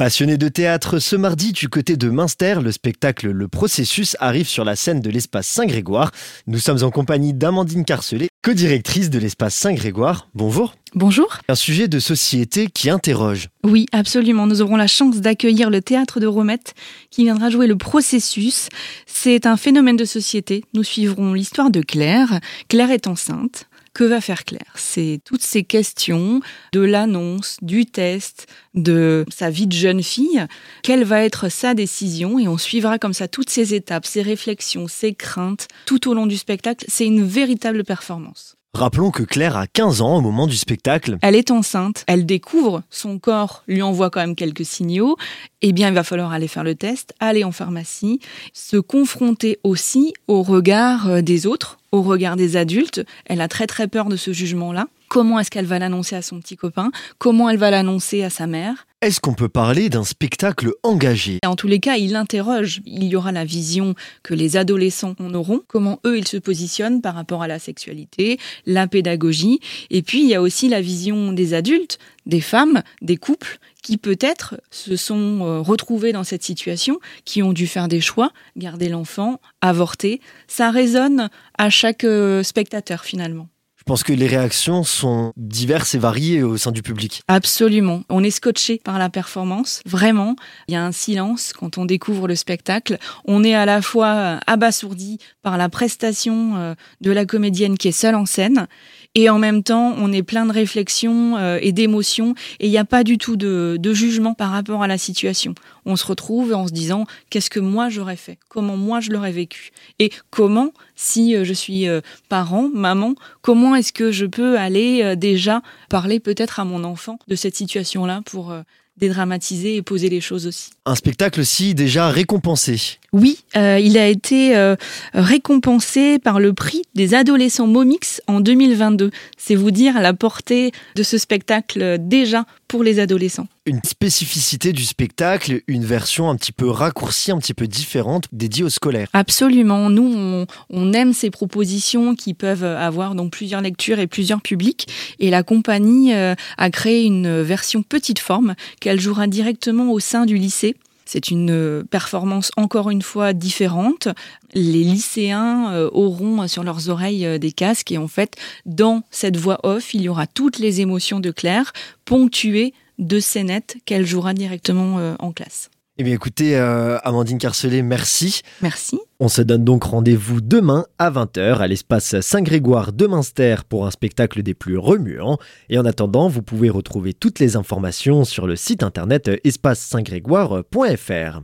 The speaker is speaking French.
Passionné de théâtre, ce mardi du côté de Münster, le spectacle Le Processus arrive sur la scène de l'espace Saint-Grégoire. Nous sommes en compagnie d'Amandine Carcelet, co-directrice de l'espace Saint-Grégoire. Bonjour. Bonjour. Un sujet de société qui interroge. Oui, absolument. Nous aurons la chance d'accueillir le théâtre de Romette qui viendra jouer le processus. C'est un phénomène de société. Nous suivrons l'histoire de Claire. Claire est enceinte. Que va faire Claire? C'est toutes ces questions de l'annonce, du test, de sa vie de jeune fille. Quelle va être sa décision? Et on suivra comme ça toutes ces étapes, ces réflexions, ces craintes tout au long du spectacle. C'est une véritable performance. Rappelons que Claire a 15 ans au moment du spectacle. Elle est enceinte, elle découvre, son corps lui envoie quand même quelques signaux. Eh bien, il va falloir aller faire le test, aller en pharmacie, se confronter aussi au regard euh, des autres, au regard des adultes. Elle a très très peur de ce jugement-là. Comment est-ce qu'elle va l'annoncer à son petit copain? Comment elle va l'annoncer à sa mère? Est-ce qu'on peut parler d'un spectacle engagé? En tous les cas, il interroge. Il y aura la vision que les adolescents en auront, comment eux ils se positionnent par rapport à la sexualité, la pédagogie. Et puis il y a aussi la vision des adultes, des femmes, des couples qui peut-être se sont euh, retrouvés dans cette situation, qui ont dû faire des choix, garder l'enfant, avorter. Ça résonne à chaque euh, spectateur finalement. Je pense que les réactions sont diverses et variées au sein du public. Absolument. On est scotché par la performance. Vraiment, il y a un silence quand on découvre le spectacle. On est à la fois abasourdi par la prestation euh, de la comédienne qui est seule en scène et en même temps, on est plein de réflexions euh, et d'émotions et il n'y a pas du tout de jugement par rapport à la situation. On se retrouve en se disant qu'est-ce que moi j'aurais fait? Comment moi je l'aurais vécu? Et comment, si euh, je suis euh, parent, maman, comment est-ce que je peux aller déjà parler peut-être à mon enfant de cette situation-là pour dédramatiser et poser les choses aussi? Un spectacle aussi déjà récompensé. Oui, euh, il a été euh, récompensé par le prix des adolescents Momix en 2022. C'est vous dire la portée de ce spectacle déjà pour les adolescents. Une spécificité du spectacle, une version un petit peu raccourcie, un petit peu différente, dédiée aux scolaires. Absolument. Nous, on, aime ces propositions qui peuvent avoir donc plusieurs lectures et plusieurs publics. Et la compagnie euh, a créé une version petite forme qu'elle jouera directement au sein du lycée. C'est une performance encore une fois différente. Les lycéens euh, auront sur leurs oreilles euh, des casques et en fait, dans cette voix off, il y aura toutes les émotions de Claire ponctuées de scénettes qu'elle jouera directement euh, en classe. Eh bien écoutez, Amandine Carcelet, merci. Merci. On se donne donc rendez-vous demain à 20h à l'espace Saint-Grégoire de Münster pour un spectacle des plus remuants. Et en attendant, vous pouvez retrouver toutes les informations sur le site internet espace-saint-grégoire.fr.